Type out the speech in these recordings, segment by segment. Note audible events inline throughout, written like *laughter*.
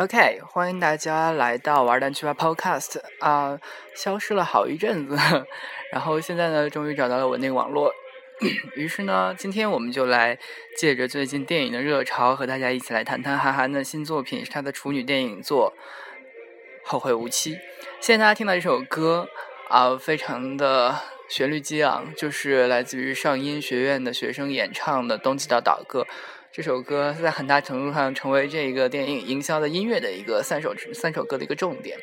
OK，欢迎大家来到玩蛋去吧 Podcast 啊，消失了好一阵子，*laughs* 然后现在呢，终于找到了稳定网络。*clears throat* 于是呢，今天我们就来借着最近电影的热潮，和大家一起来谈谈韩寒的新作品，是他的处女电影作《后会无期》。现在大家听到这首歌啊，非常的旋律激昂，就是来自于上音学院的学生演唱的《冬季的岛歌》。这首歌在很大程度上成为这个电影营销的音乐的一个三首三首歌的一个重点。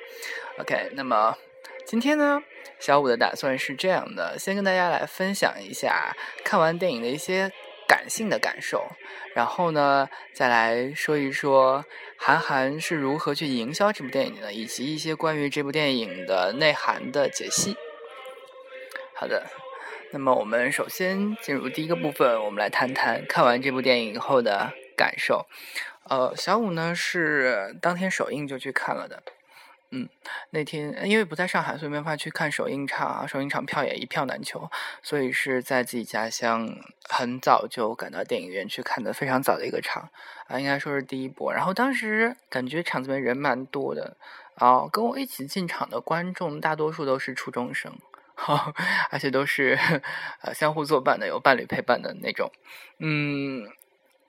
OK，那么今天呢，小五的打算是这样的：先跟大家来分享一下看完电影的一些感性的感受，然后呢，再来说一说韩寒是如何去营销这部电影的，以及一些关于这部电影的内涵的解析。好的。那么我们首先进入第一个部分，我们来谈谈看完这部电影以后的感受。呃，小五呢是当天首映就去看了的，嗯，那天因为不在上海，所以没法去看首映场，首映场票也一票难求，所以是在自己家乡很早就赶到电影院去看的，非常早的一个场啊，应该说是第一波。然后当时感觉场子里面人蛮多的，啊，跟我一起进场的观众大多数都是初中生。好，*laughs* 而且都是呃相互作伴的，有伴侣陪伴的那种。嗯，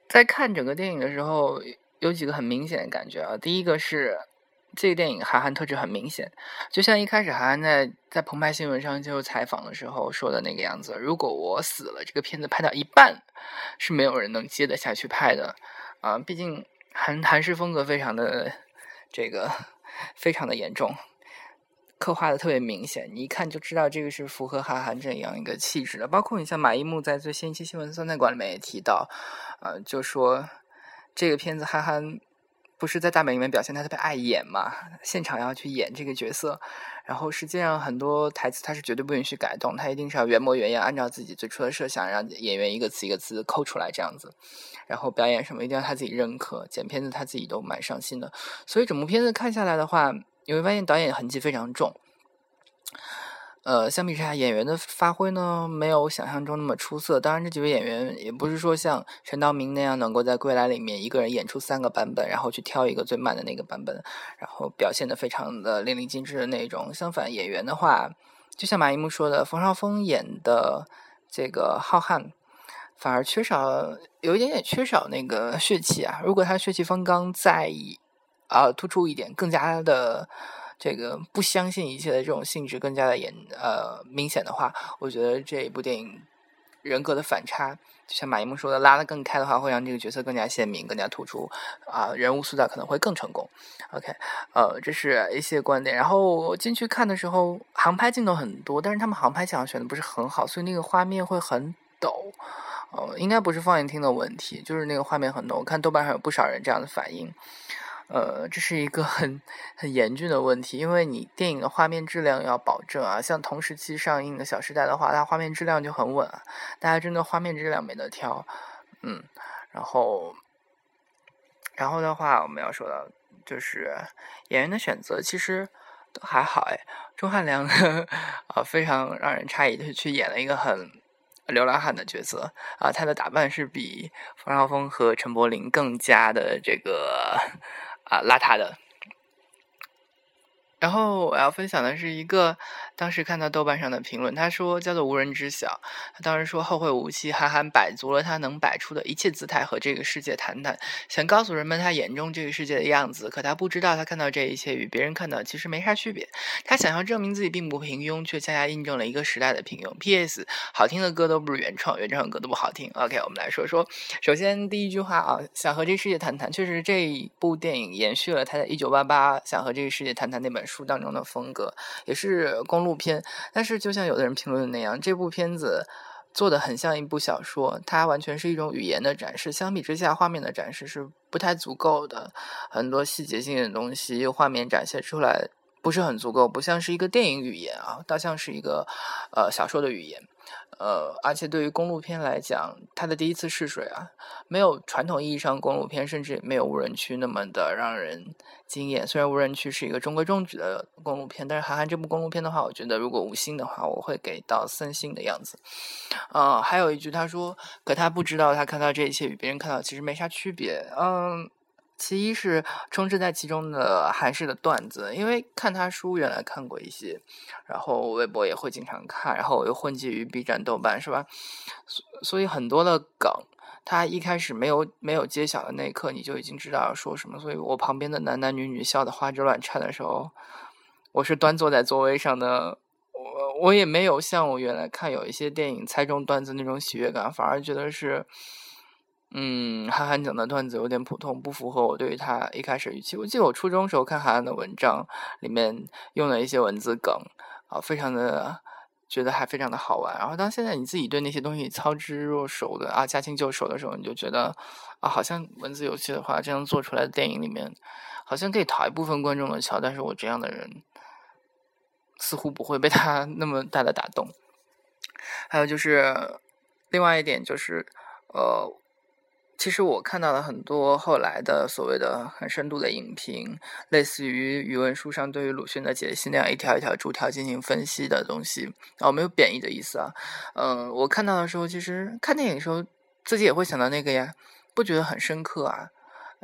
在看整个电影的时候，有几个很明显的感觉啊。第一个是这个电影韩寒特质很明显，就像一开始韩寒在在澎湃新闻上接受采访的时候说的那个样子：如果我死了，这个片子拍到一半是没有人能接得下去拍的啊。毕竟韩韩式风格非常的这个非常的严重。刻画的特别明显，你一看就知道这个是符合韩寒这样一个气质的。包括你像马一木在最新一期新闻酸菜馆里面也提到，呃，就说这个片子韩寒不是在大本里面表现他特别爱演嘛，现场要去演这个角色，然后实际上很多台词他是绝对不允许改动，他一定是要原模原样，按照自己最初的设想，让演员一个词一个词抠出来这样子，然后表演什么一定要他自己认可，剪片子他自己都蛮上心的，所以整部片子看下来的话。你会发现导演痕迹非常重，呃，相比之下，演员的发挥呢没有想象中那么出色。当然，这几位演员也不是说像陈道明那样能够在《归来》里面一个人演出三个版本，然后去挑一个最慢的那个版本，然后表现的非常的淋漓尽致的那种。相反，演员的话，就像马一木说的，冯绍峰演的这个浩瀚，反而缺少有一点点缺少那个血气啊。如果他血气方刚，在啊，突出一点，更加的这个不相信一切的这种性质更加的严呃明显的话，我觉得这一部电影人格的反差，就像马一梦说的，拉得更开的话，会让这个角色更加鲜明、更加突出啊，人物塑造可能会更成功。OK，呃，这是一些观点。然后进去看的时候，航拍镜头很多，但是他们航拍镜头选的不是很好，所以那个画面会很抖。呃，应该不是放映厅的问题，就是那个画面很抖。我看豆瓣上有不少人这样的反应。呃，这是一个很很严峻的问题，因为你电影的画面质量要保证啊。像同时期上映的《小时代》的话，它画面质量就很稳啊，大家真的画面质量没得挑。嗯，然后，然后的话，我们要说到就是演员的选择，其实都还好哎。钟汉良啊，非常让人诧异就去演了一个很流浪汉的角色啊，他的打扮是比冯绍峰和陈柏霖更加的这个。啊，邋遢的。然后我要分享的是一个当时看到豆瓣上的评论，他说叫做无人知晓。他当时说后会无期，韩寒摆足了他能摆出的一切姿态和这个世界谈谈，想告诉人们他眼中这个世界的样子。可他不知道，他看到这一切与别人看到其实没啥区别。他想要证明自己并不平庸，却恰恰印证了一个时代的平庸。P.S. 好听的歌都不是原创，原创的歌都不好听。OK，我们来说说，首先第一句话啊，想和这个世界谈谈，确实这一部电影延续了他在一九八八想和这个世界谈谈那本。书当中的风格也是公路部片，但是就像有的人评论的那样，这部片子做的很像一部小说，它完全是一种语言的展示。相比之下，画面的展示是不太足够的，很多细节性的东西，画面展现出来不是很足够，不像是一个电影语言啊，倒像是一个呃小说的语言。呃，而且对于公路片来讲，它的第一次试水啊，没有传统意义上公路片，甚至没有无人区那么的让人惊艳。虽然无人区是一个中规中矩的公路片，但是韩寒这部公路片的话，我觉得如果五星的话，我会给到三星的样子。呃，还有一句他说，可他不知道，他看到这一切与别人看到其实没啥区别。嗯，其一是充斥在其中的韩式的段子，因为看他书原来看过一些，然后微博也会经常看，然后我又混迹于 B 站、豆瓣，是吧？所所以很多的梗，他一开始没有没有揭晓的那一刻，你就已经知道要说什么。所以我旁边的男男女女笑得花枝乱颤的时候，我是端坐在座位上的，我我也没有像我原来看有一些电影猜中段子那种喜悦感，反而觉得是。嗯，韩寒讲的段子有点普通，不符合我对于他一开始预期。我记得我初中时候看韩寒的文章，里面用了一些文字梗，啊，非常的觉得还非常的好玩。然后当现在你自己对那些东西操之若熟的啊，驾轻就熟的时候，你就觉得啊，好像文字游戏的话，这样做出来的电影里面，好像可以讨一部分观众的巧。但是我这样的人，似乎不会被他那么大的打动。还有就是另外一点就是，呃。其实我看到了很多后来的所谓的很深度的影评，类似于语文书上对于鲁迅的解析那样一条一条逐条进行分析的东西啊，没有贬义的意思啊。嗯，我看到的时候，其实看电影的时候自己也会想到那个呀，不觉得很深刻啊。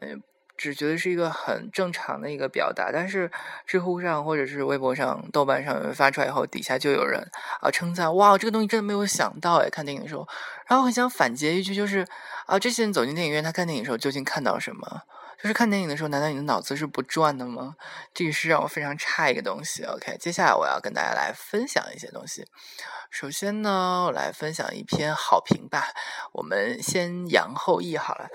嗯。只觉得是一个很正常的一个表达，但是知乎上或者是微博上、豆瓣上发出来以后，底下就有人啊称赞：“哇，这个东西真的没有想到哎！”看电影的时候，然后很想反诘一句，就是啊，这些人走进电影院，他看电影的时候究竟看到什么？就是看电影的时候，难道你的脑子是不转的吗？这个是让我非常差一个东西。OK，接下来我要跟大家来分享一些东西。首先呢，我来分享一篇好评吧。我们先扬后抑好了。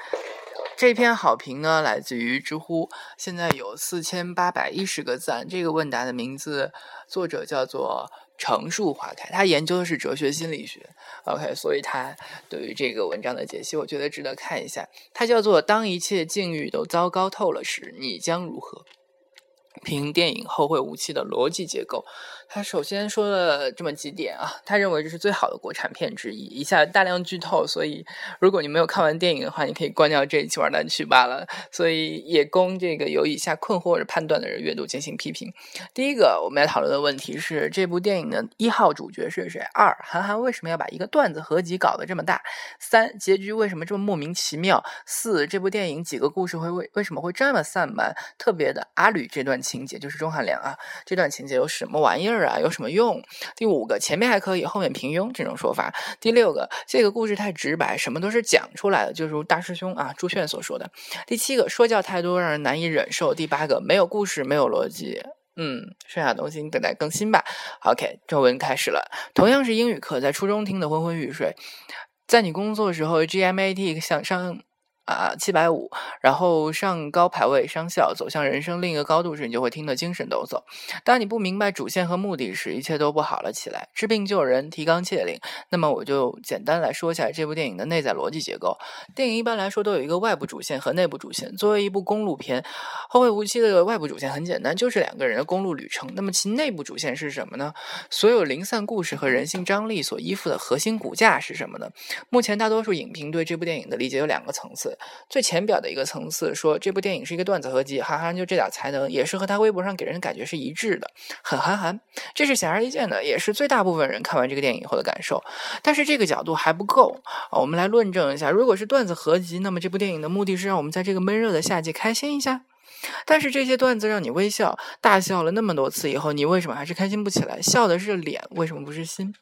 这篇好评呢，来自于知乎，现在有四千八百一十个赞。这个问答的名字，作者叫做橙树花开，他研究的是哲学心理学。OK，所以他对于这个文章的解析，我觉得值得看一下。它叫做“当一切境遇都糟糕透了时，你将如何？”评电影《后会无期》的逻辑结构。他首先说了这么几点啊，他认为这是最好的国产片之一。以下大量剧透，所以如果你没有看完电影的话，你可以关掉这一期玩单曲罢了。所以也供这个有以下困惑或者判断的人阅读进行批评。第一个，我们要讨论的问题是这部电影的一号主角是谁？二，韩寒为什么要把一个段子合集搞得这么大？三，结局为什么这么莫名其妙？四，这部电影几个故事会为为什么会这么散漫？特别的阿吕这段情节就是钟汉良啊，这段情节有什么玩意儿？啊，有什么用？第五个，前面还可以，后面平庸，这种说法。第六个，这个故事太直白，什么都是讲出来的，就如大师兄啊朱炫所说的。第七个，说教太多，让人难以忍受。第八个，没有故事，没有逻辑。嗯，剩下的东西你等待更新吧。OK，正文开始了。同样是英语课，在初中听得昏昏欲睡，在你工作的时候，GMAT 想上。啊，七百五，然后上高排位商校，走向人生另一个高度时，你就会听得精神抖擞。当你不明白主线和目的时，一切都不好了起来。治病救人，提纲挈领。那么我就简单来说一下这部电影的内在逻辑结构。电影一般来说都有一个外部主线和内部主线。作为一部公路片，《后会无期》的外部主线很简单，就是两个人的公路旅程。那么其内部主线是什么呢？所有零散故事和人性张力所依附的核心骨架是什么呢？目前大多数影评对这部电影的理解有两个层次。最浅表的一个层次，说这部电影是一个段子合集，韩寒就这点才能，也是和他微博上给人的感觉是一致的，很韩寒，这是显而易见的，也是最大部分人看完这个电影以后的感受。但是这个角度还不够啊，我们来论证一下，如果是段子合集，那么这部电影的目的是让我们在这个闷热的夏季开心一下。但是这些段子让你微笑大笑了那么多次以后，你为什么还是开心不起来？笑的是脸，为什么不是心？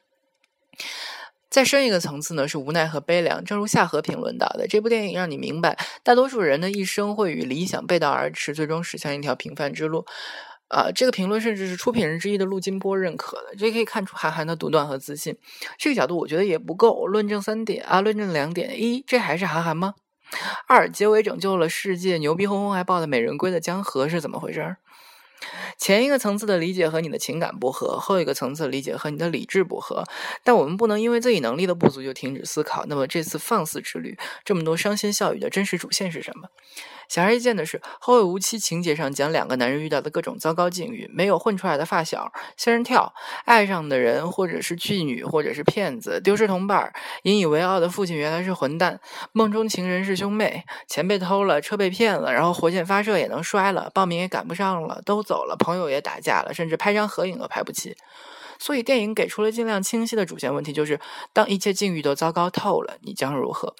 再深一个层次呢，是无奈和悲凉。正如夏荷评论到的，这部电影让你明白，大多数人的一生会与理想背道而驰，最终驶向一条平凡之路。啊，这个评论甚至是出品人之一的陆金波认可的，这可以看出韩寒的独断和自信。这个角度我觉得也不够。论证三点啊，论证两点：一，这还是韩寒吗？二，结尾拯救了世界，牛逼哄哄还抱的美人归的江河是怎么回事？前一个层次的理解和你的情感不合，后一个层次的理解和你的理智不合。但我们不能因为自己能力的不足就停止思考。那么这次放肆之旅，这么多伤心笑语的真实主线是什么？显而易见的是，《后会无期》情节上讲两个男人遇到的各种糟糕境遇：没有混出来的发小，仙人跳，爱上的人或者是妓女，或者是骗子，丢失同伴，引以为傲的父亲原来是混蛋，梦中情人是兄妹，钱被偷了，车被骗了，然后火箭发射也能摔了，报名也赶不上了，都走了，朋友也打架了，甚至拍张合影都拍不起。所以电影给出了尽量清晰的主线问题，就是当一切境遇都糟糕透了，你将如何？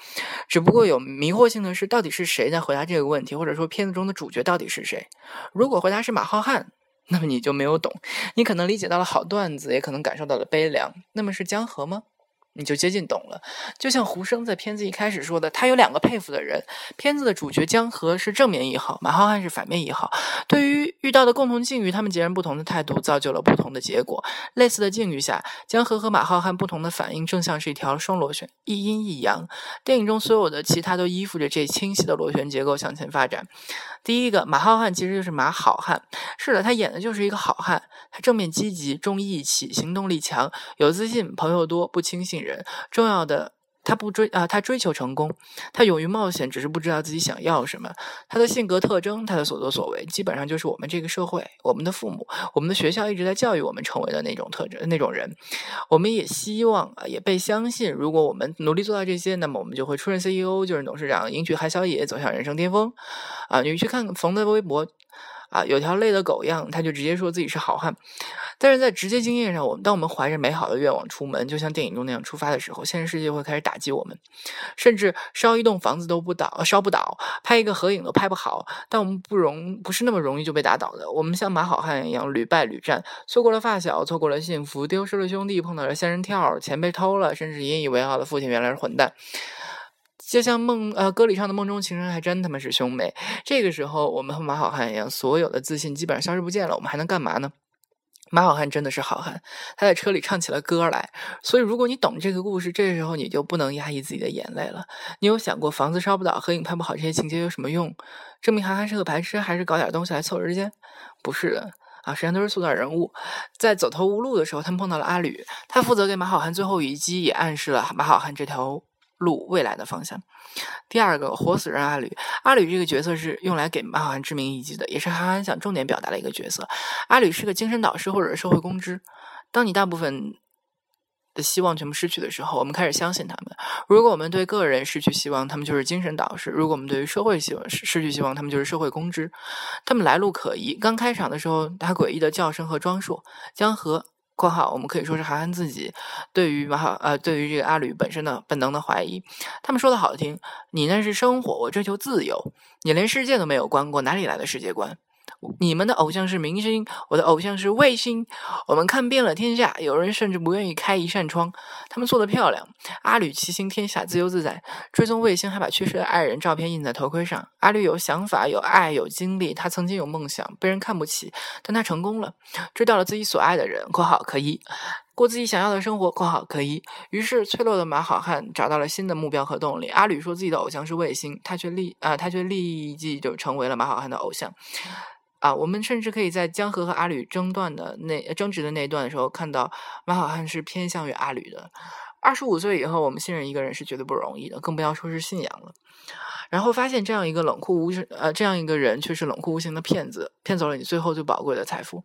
只不过有迷惑性的是，到底是谁在回答这个问题，或者说片子中的主角到底是谁？如果回答是马浩瀚，那么你就没有懂，你可能理解到了好段子，也可能感受到了悲凉。那么是江河吗？你就接近懂了，就像胡生在片子一开始说的，他有两个佩服的人。片子的主角江河是正面一号，马浩瀚是反面一号。对于遇到的共同境遇，他们截然不同的态度造就了不同的结果。类似的境遇下，江河和马浩瀚不同的反应，正像是一条双螺旋，一阴一阳。电影中所有的其他都依附着这清晰的螺旋结构向前发展。第一个马浩瀚其实就是马好汉，是的，他演的就是一个好汉。他正面积极，重义气，行动力强，有自信，朋友多，不轻信人。人重要的，他不追啊，他追求成功，他勇于冒险，只是不知道自己想要什么。他的性格特征，他的所作所为，基本上就是我们这个社会、我们的父母、我们的学校一直在教育我们成为的那种特征、那种人。我们也希望啊，也被相信，如果我们努力做到这些，那么我们就会出任 CEO，就是董事长，迎娶海小野，走向人生巅峰。啊，你去看冯的微博。啊，有条累的狗样，他就直接说自己是好汉。但是在直接经验上，我们当我们怀着美好的愿望出门，就像电影中那样出发的时候，现实世界会开始打击我们，甚至烧一栋房子都不倒，烧不倒，拍一个合影都拍不好。但我们不容不是那么容易就被打倒的。我们像马好汉一样屡败屡战，错过了发小，错过了幸福，丢失了兄弟，碰到了仙人跳，钱被偷了，甚至引以为傲的父亲原来是混蛋。就像梦呃歌里唱的梦中情人还真他妈是兄妹。这个时候，我们和马好汉一样，所有的自信基本上消失不见了。我们还能干嘛呢？马好汉真的是好汉，他在车里唱起了歌来。所以，如果你懂这个故事，这时候你就不能压抑自己的眼泪了。你有想过房子烧不倒、合影拍不好这些情节有什么用？证明韩寒是个白痴，还是搞点东西来凑时间？不是的啊，实际上都是塑造人物。在走投无路的时候，他们碰到了阿吕，他负责给马好汉最后一击，也暗示了马好汉这条。路未来的方向。第二个活死人阿吕，阿吕这个角色是用来给马好汉致命一击的，也是韩寒想重点表达的一个角色。阿吕是个精神导师或者是社会公知。当你大部分的希望全部失去的时候，我们开始相信他们。如果我们对个人失去希望，他们就是精神导师；如果我们对于社会希望失失去希望，他们就是社会公知。他们来路可疑。刚开场的时候，他诡异的叫声和装束，江河。括号，我们可以说是韩寒自己对于马好呃，对于这个阿吕本身的本能的怀疑。他们说的好听，你那是生活，我追求自由。你连世界都没有观过，哪里来的世界观？你们的偶像是明星，我的偶像是卫星。我们看遍了天下，有人甚至不愿意开一扇窗。他们做的漂亮。阿吕骑行天下，自由自在。追踪卫星，还把去世的爱人照片印在头盔上。阿吕有想法，有爱，有经历。他曾经有梦想，被人看不起，但他成功了，追到了自己所爱的人。（括号可以过自己想要的生活。）（括号可以。）于是，脆弱的马好汉找到了新的目标和动力。阿吕说自己的偶像是卫星，他却立啊，他却立即就成为了马好汉的偶像。啊，我们甚至可以在江河和阿吕争断的那争执的那一段的时候，看到马好汉是偏向于阿吕的。二十五岁以后，我们信任一个人是绝对不容易的，更不要说是信仰了。然后发现这样一个冷酷无，呃，这样一个人却是冷酷无情的骗子，骗走了你最后最宝贵的财富。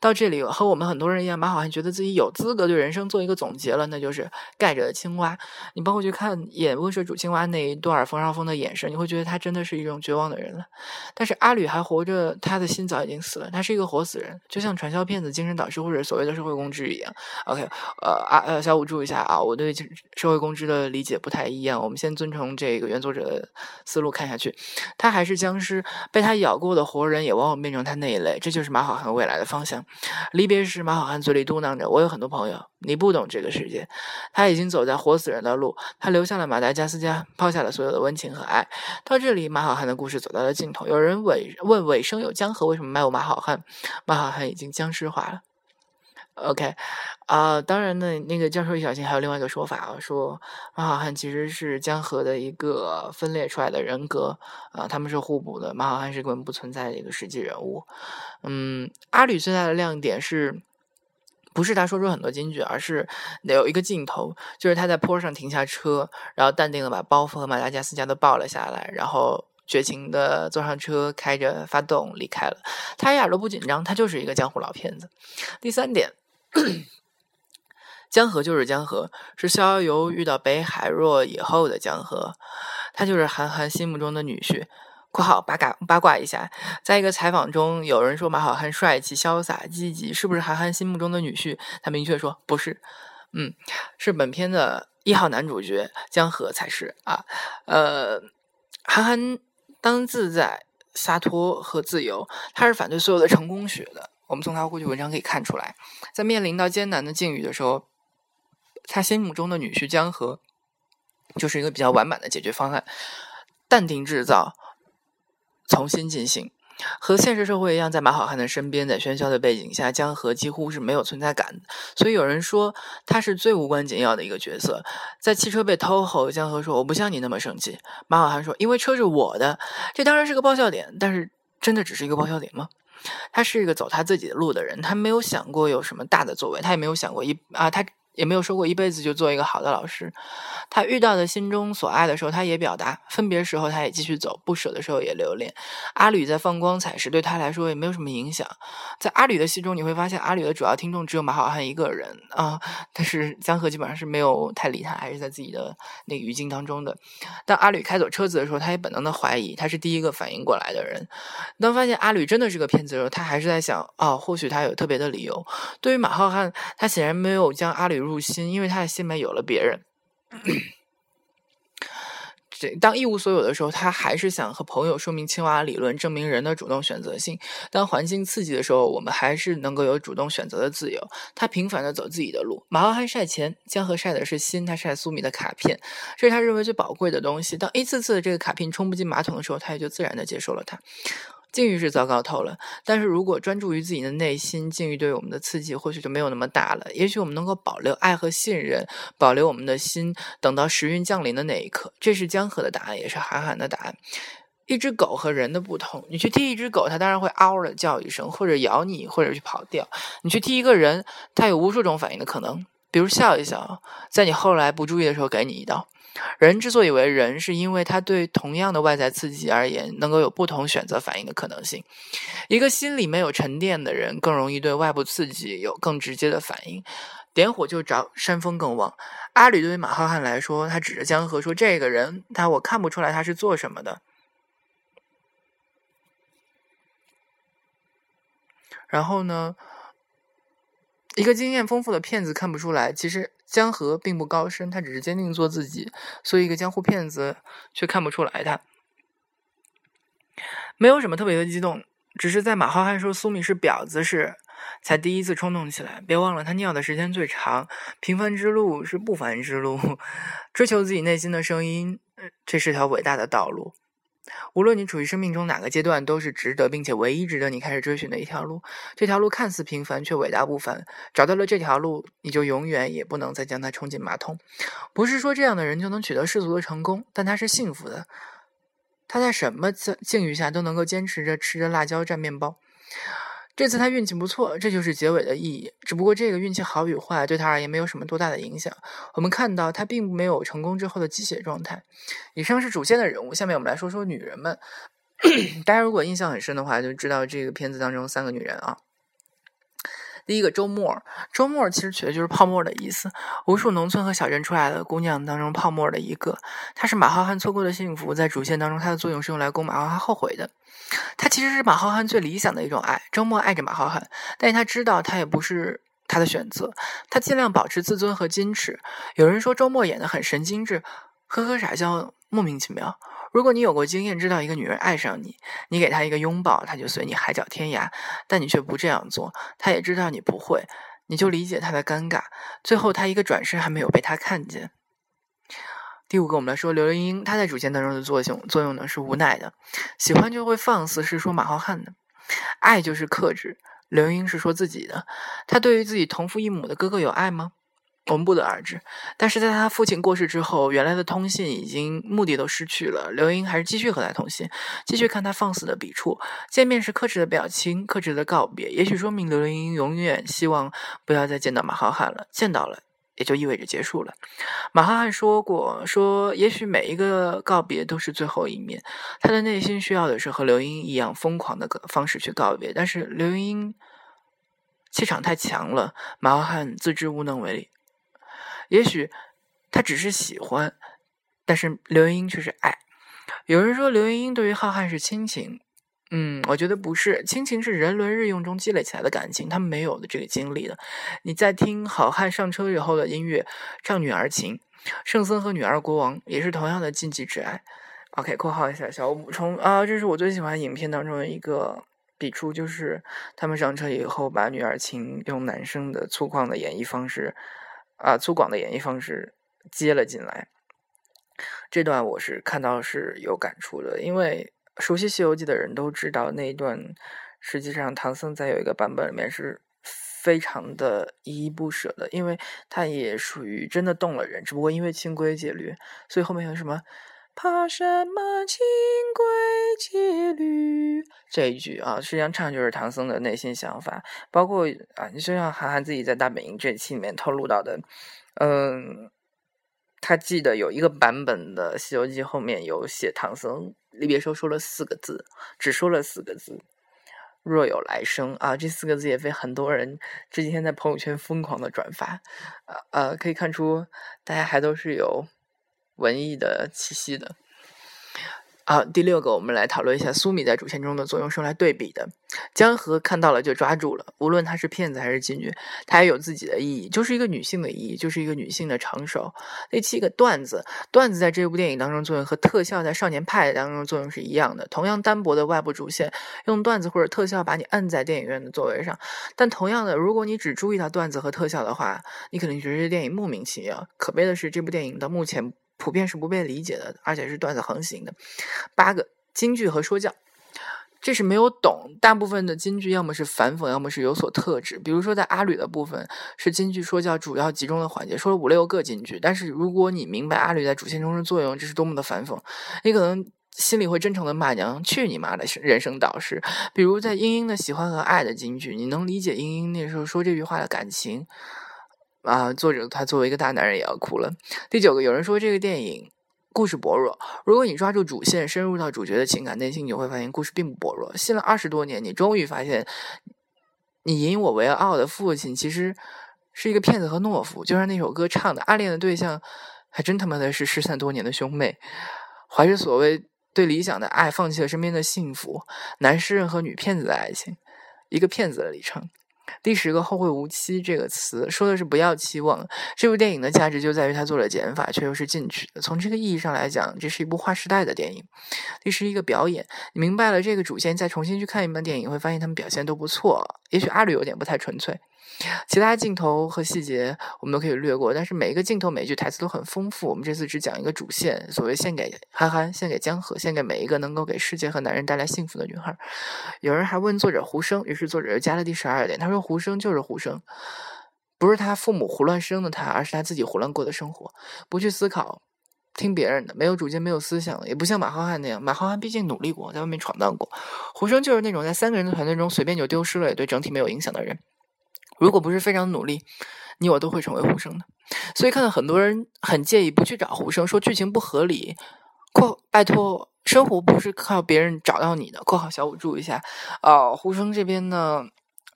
到这里和我们很多人一样，马好汉觉得自己有资格对人生做一个总结了，那就是盖着的青蛙。你包括去看演温水煮青蛙那一段冯绍峰的眼神，你会觉得他真的是一种绝望的人了。但是阿吕还活着，他的心早已经死了，他是一个活死人，就像传销骗子、精神导师或者所谓的社会公知一样。OK，呃啊呃，小五注意一下啊，我对社会公知的理解不太一样。我们先遵从这个原作者的思路看下去，他还是僵尸，被他咬过的活人也往往变成他那一类，这就是马好汉未来的方。方向，离别时，马好汉嘴里嘟囔着：“我有很多朋友，你不懂这个世界。”他已经走在活死人的路，他留下了马达加斯加，抛下了所有的温情和爱。到这里，马好汉的故事走到了尽头。有人尾问：“尾声有江河，为什么卖我马好汉？”马好汉已经僵尸化了。OK，啊，当然呢，那个教授一小心还有另外一个说法啊，说马好汉其实是江河的一个分裂出来的人格啊，他们是互补的。马好汉是根本不存在的一个实际人物。嗯，阿吕最大的亮点是，不是他说出很多金句，而是有一个镜头，就是他在坡上停下车，然后淡定的把包袱和马达加斯加都抱了下来，然后绝情的坐上车，开着发动离开了。他一点都不紧张，他就是一个江湖老骗子。第三点。*clears throat* 江河就是江河，是逍遥游遇到北海若以后的江河，他就是韩寒心目中的女婿。（括号八卦八卦一下，在一个采访中，有人说马好汉帅气、潇洒、积极，是不是韩寒心目中的女婿？他明确说不是，嗯，是本片的一号男主角江河才是啊。呃，韩寒当自在、洒脱和自由，他是反对所有的成功学的。我们从他过去文章可以看出来，在面临到艰难的境遇的时候，他心目中的女婿江河就是一个比较完满的解决方案，淡定制造。重新进行，和现实社会一样，在马好汉的身边，在喧嚣的背景下，江河几乎是没有存在感的。所以有人说他是最无关紧要的一个角色。在汽车被偷后，江河说：“我不像你那么生气。”马好汉说：“因为车是我的。”这当然是个爆笑点，但是真的只是一个爆笑点吗？他是一个走他自己的路的人，他没有想过有什么大的作为，他也没有想过一啊他。也没有说过一辈子就做一个好的老师。他遇到的心中所爱的时候，他也表达；分别时候，他也继续走；不舍的时候也留恋。阿吕在放光彩时，对他来说也没有什么影响。在阿吕的戏中，你会发现阿吕的主要听众只有马好汉一个人啊。但是江河基本上是没有太理他，还是在自己的那个语境当中的。当阿吕开走车子的时候，他也本能的怀疑，他是第一个反应过来的人。当发现阿吕真的是个骗子的时候，他还是在想：哦，或许他有特别的理由。对于马浩瀚，他显然没有将阿吕。入心，因为他的心里面有了别人。*clears throat* 这当一无所有的时候，他还是想和朋友说明青蛙理论，证明人的主动选择性。当环境刺激的时候，我们还是能够有主动选择的自由。他平凡的走自己的路。马浩还晒钱，江河晒的是心，他晒苏米的卡片，这是他认为最宝贵的东西。当一次次的这个卡片冲不进马桶的时候，他也就自然的接受了它。境遇是糟糕透了，但是如果专注于自己的内心，境遇对我们的刺激或许就没有那么大了。也许我们能够保留爱和信任，保留我们的心，等到时运降临的那一刻。这是江河的答案，也是韩寒的答案。一只狗和人的不同，你去踢一只狗，它当然会嗷的叫一声，或者咬你，或者去跑掉。你去踢一个人，他有无数种反应的可能，比如笑一笑，在你后来不注意的时候给你一刀。人之所以为人，是因为他对同样的外在刺激而言，能够有不同选择反应的可能性。一个心里没有沉淀的人，更容易对外部刺激有更直接的反应。点火就着，煽风更旺。阿吕对于马浩瀚来说，他指着江河说：“这个人，他我看不出来他是做什么的。”然后呢？一个经验丰富的骗子看不出来，其实江河并不高深，他只是坚定做自己。所以，一个江湖骗子却看不出来，他没有什么特别的激动，只是在马浩瀚说苏米是婊子时，才第一次冲动起来。别忘了，他尿的时间最长。平凡之路是不凡之路，*laughs* 追求自己内心的声音，这是条伟大的道路。无论你处于生命中哪个阶段，都是值得并且唯一值得你开始追寻的一条路。这条路看似平凡，却伟大不凡。找到了这条路，你就永远也不能再将它冲进马桶。不是说这样的人就能取得世俗的成功，但他是幸福的。他在什么境遇下都能够坚持着吃着辣椒蘸面包。这次他运气不错，这就是结尾的意义。只不过这个运气好与坏对他而言没有什么多大的影响。我们看到他并没有成功之后的鸡血状态。以上是主线的人物，下面我们来说说女人们。*coughs* 大家如果印象很深的话，就知道这个片子当中三个女人啊。第一个周末，周末其实取的就是泡沫的意思。无数农村和小镇出来的姑娘当中，泡沫的一个，她是马浩瀚错过的幸福。在主线当中，她的作用是用来供马浩瀚后悔的。他其实是马浩瀚最理想的一种爱。周末爱着马浩瀚，但是他知道他也不是他的选择。他尽量保持自尊和矜持。有人说周末演的很神经质，呵呵傻笑，莫名其妙。如果你有过经验，知道一个女人爱上你，你给她一个拥抱，她就随你海角天涯；但你却不这样做，她也知道你不会，你就理解她的尴尬。最后，她一个转身还没有被他看见。第五个，我们来说刘玲英，她在主线当中的作用作用呢是无奈的，喜欢就会放肆，是说马浩瀚的；爱就是克制，刘玲英是说自己的。她对于自己同父异母的哥哥有爱吗？我们不得而知，但是在他父亲过世之后，原来的通信已经目的都失去了。刘英还是继续和他通信，继续看他放肆的笔触。见面时克制的表情，克制的告别，也许说明刘英永远希望不要再见到马浩瀚了。见到了，也就意味着结束了。马浩瀚说过，说也许每一个告别都是最后一面。他的内心需要的是和刘英一样疯狂的方式去告别，但是刘英气场太强了，马浩瀚自知无能为力。也许他只是喜欢，但是刘英却是爱。有人说刘英对于浩瀚是亲情，嗯，我觉得不是，亲情是人伦日用中积累起来的感情，他们没有的这个经历的。你在听好汉上车以后的音乐，唱女儿情，圣僧和女儿国王也是同样的禁忌之爱。OK，括号一下，小补充啊，这是我最喜欢影片当中的一个笔触，就是他们上车以后把女儿情用男生的粗犷的演绎方式，啊，粗犷的演绎方式接了进来。这段我是看到是有感触的，因为熟悉《西游记》的人都知道那一段，实际上唐僧在有一个版本里面是非常的依依不舍的，因为他也属于真的动了人，只不过因为清规戒律，所以后面有什么。怕什么清规戒律？这一句啊，实际上唱就是唐僧的内心想法。包括啊，你就像韩寒自己在《大本营》这期里面透露到的，嗯，他记得有一个版本的《西游记》后面有写唐僧离别时说了四个字，只说了四个字：“若有来生。”啊，这四个字也被很多人这几天在朋友圈疯狂的转发。呃呃，可以看出大家还都是有。文艺的气息的。好，第六个，我们来讨论一下苏米在主线中的作用，是用来对比的。江河看到了就抓住了，无论他是骗子还是妓女，他也有自己的意义，就是一个女性的意义，就是一个女性的成熟。第七个段子，段子在这部电影当中作用和特效在少年派当中作用是一样的，同样单薄的外部主线，用段子或者特效把你摁在电影院的座位上。但同样的，如果你只注意到段子和特效的话，你可能觉得这电影莫名其妙。可悲的是，这部电影到目前。普遍是不被理解的，而且是段子横行的。八个京剧和说教，这是没有懂。大部分的京剧要么是反讽，要么是有所特质。比如说在阿吕的部分，是京剧说教主要集中的环节，说了五六个京剧。但是如果你明白阿吕在主线中的作用，这是多么的反讽，你可能心里会真诚的骂娘：“去你妈的人生导师！”比如在英英的喜欢和爱的京剧，你能理解英英那时候说这句话的感情。啊，作者他作为一个大男人也要哭了。第九个，有人说这个电影故事薄弱。如果你抓住主线，深入到主角的情感内心，你会发现故事并不薄弱。信了二十多年，你终于发现，你引我为傲的父亲其实是一个骗子和懦夫。就像那首歌唱的，暗恋的对象还真他妈的是失散多年的兄妹，怀着所谓对理想的爱，放弃了身边的幸福。男诗人和女骗子的爱情，一个骗子的里程。第十个“后会无期”这个词，说的是不要期望。这部电影的价值就在于它做了减法，却又是进取的。从这个意义上来讲，这是一部划时代的电影。第十一个表演，你明白了这个主线，再重新去看一遍电影，会发现他们表现都不错。也许阿吕有点不太纯粹。其他镜头和细节我们都可以略过，但是每一个镜头、每一句台词都很丰富。我们这次只讲一个主线，所谓献给憨憨、献给江河、献给每一个能够给世界和男人带来幸福的女孩。有人还问作者胡生，于是作者又加了第十二点，他说胡生就是胡生，不是他父母胡乱生的他，而是他自己胡乱过的生活，不去思考，听别人的，没有主见、没有思想，也不像马浩瀚那样。马浩瀚毕竟努力过，在外面闯荡过。胡生就是那种在三个人的团队中随便就丢失了，也对整体没有影响的人。如果不是非常努力，你我都会成为胡生的。所以看到很多人很介意不去找胡生，说剧情不合理。括拜托，生活不是靠别人找到你的。括号小五注意一下，哦，胡生这边呢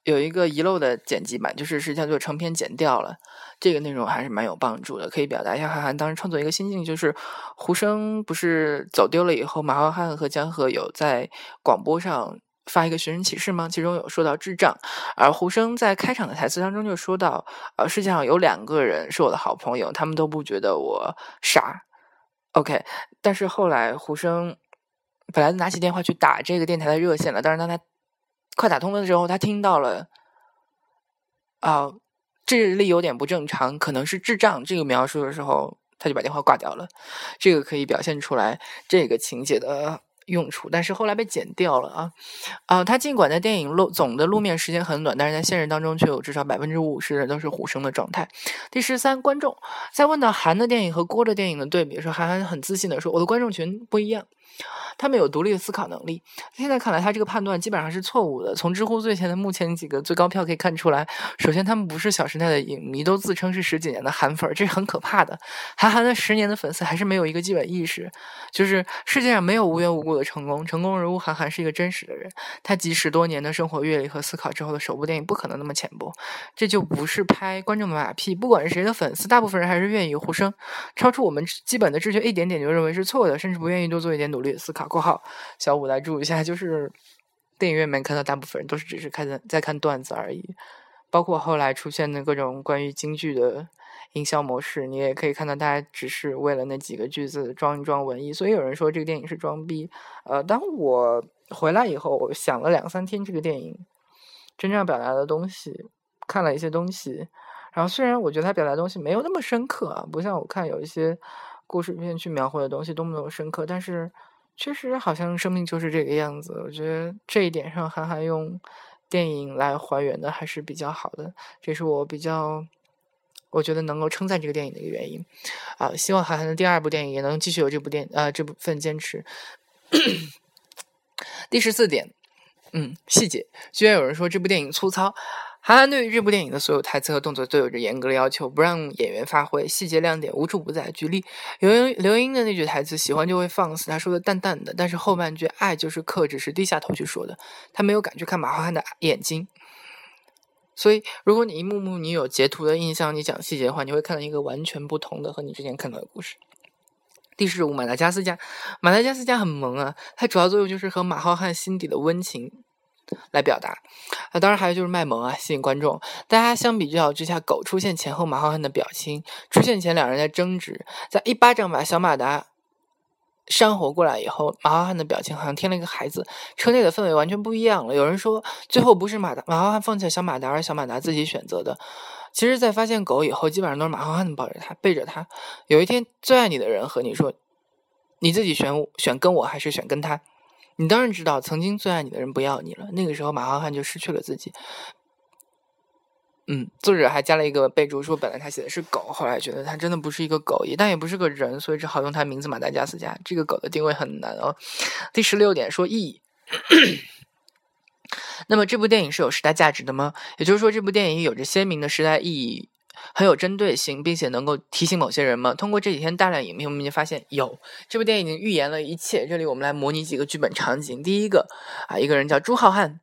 有一个遗漏的剪辑版，就是是叫做成片剪掉了。这个内容还是蛮有帮助的，可以表达一下韩寒当时创作一个心境，就是胡生不是走丢了以后，马浩瀚和江河有在广播上。发一个寻人启事吗？其中有说到智障，而胡生在开场的台词当中就说到：“呃，世界上有两个人是我的好朋友，他们都不觉得我傻。” OK，但是后来胡生本来拿起电话去打这个电台的热线了，但是当他快打通了之后，他听到了啊智力有点不正常，可能是智障这个描述的时候，他就把电话挂掉了。这个可以表现出来这个情节的。用处，但是后来被剪掉了啊啊！他尽管在电影露总的露面时间很短，但是在现实当中却有至少百分之五十的都是虎生的状态。第十三，观众在问到韩的电影和郭的电影的对比时，韩寒很自信的说：“我的观众群不一样。”他们有独立的思考能力。现在看来，他这个判断基本上是错误的。从知乎最前的目前几个最高票可以看出来，首先他们不是《小时代》的影迷，都自称是十几年的韩粉，这是很可怕的。韩寒的十年的粉丝还是没有一个基本意识，就是世界上没有无缘无故的成功。成功人物韩寒是一个真实的人，他集十多年的生活阅历和思考之后的首部电影不可能那么浅薄。这就不是拍观众的马屁。不管是谁的粉丝，大部分人还是愿意呼声，超出我们基本的知觉一点点就认为是错的，甚至不愿意多做一点努力。略思考（括号小五来注意一下），就是电影院门看到大部分人都是只是看在看段子而已，包括后来出现的各种关于京剧的营销模式，你也可以看到大家只是为了那几个句子装一装文艺，所以有人说这个电影是装逼。呃，当我回来以后，我想了两三天这个电影真正要表达的东西，看了一些东西。然后虽然我觉得他表达东西没有那么深刻啊，不像我看有一些故事片去描绘的东西多么多么深刻，但是确实好像生命就是这个样子。我觉得这一点上，韩寒用电影来还原的还是比较好的，这是我比较我觉得能够称赞这个电影的一个原因。啊，希望韩寒的第二部电影也能继续有这部电呃这部分坚持。第十四点，嗯，细节。居然有人说这部电影粗糙。韩寒对于这部电影的所有台词和动作都有着严格的要求，不让演员发挥，细节亮点无处不在。举例，刘英刘英的那句台词“喜欢就会放肆”，他说的淡淡的，但是后半句“爱就是克制”是低下头去说的，他没有敢去看马浩瀚的眼睛。所以，如果你一幕幕你有截图的印象，你讲细节的话，你会看到一个完全不同的和你之前看到的故事。第十五，马达加斯加，马达加斯加很萌啊，它主要作用就是和马浩瀚心底的温情。来表达，啊，当然还有就是卖萌啊，吸引观众。大家相比较之下，狗出现前后马浩瀚的表情，出现前两人在争执，在一巴掌把小马达扇活过来以后，马浩瀚的表情好像添了一个孩子，车内的氛围完全不一样了。有人说，最后不是马达马浩瀚放弃了小马达，而小马达自己选择的。其实，在发现狗以后，基本上都是马浩瀚抱着他，背着他。有一天，最爱你的人和你说，你自己选选跟我还是选跟他。你当然知道，曾经最爱你的人不要你了。那个时候，马浩瀚就失去了自己。嗯，作者还加了一个备注，说本来他写的是狗，后来觉得他真的不是一个狗，也但也不是个人，所以只好用他名字马达加斯加。这个狗的定位很难哦。第十六点说意义。那么这部电影是有时代价值的吗？也就是说，这部电影有着鲜明的时代意义。很有针对性，并且能够提醒某些人吗？通过这几天大量影片，我们就发现有这部电影已经预言了一切。这里我们来模拟几个剧本场景。第一个啊，一个人叫朱浩瀚，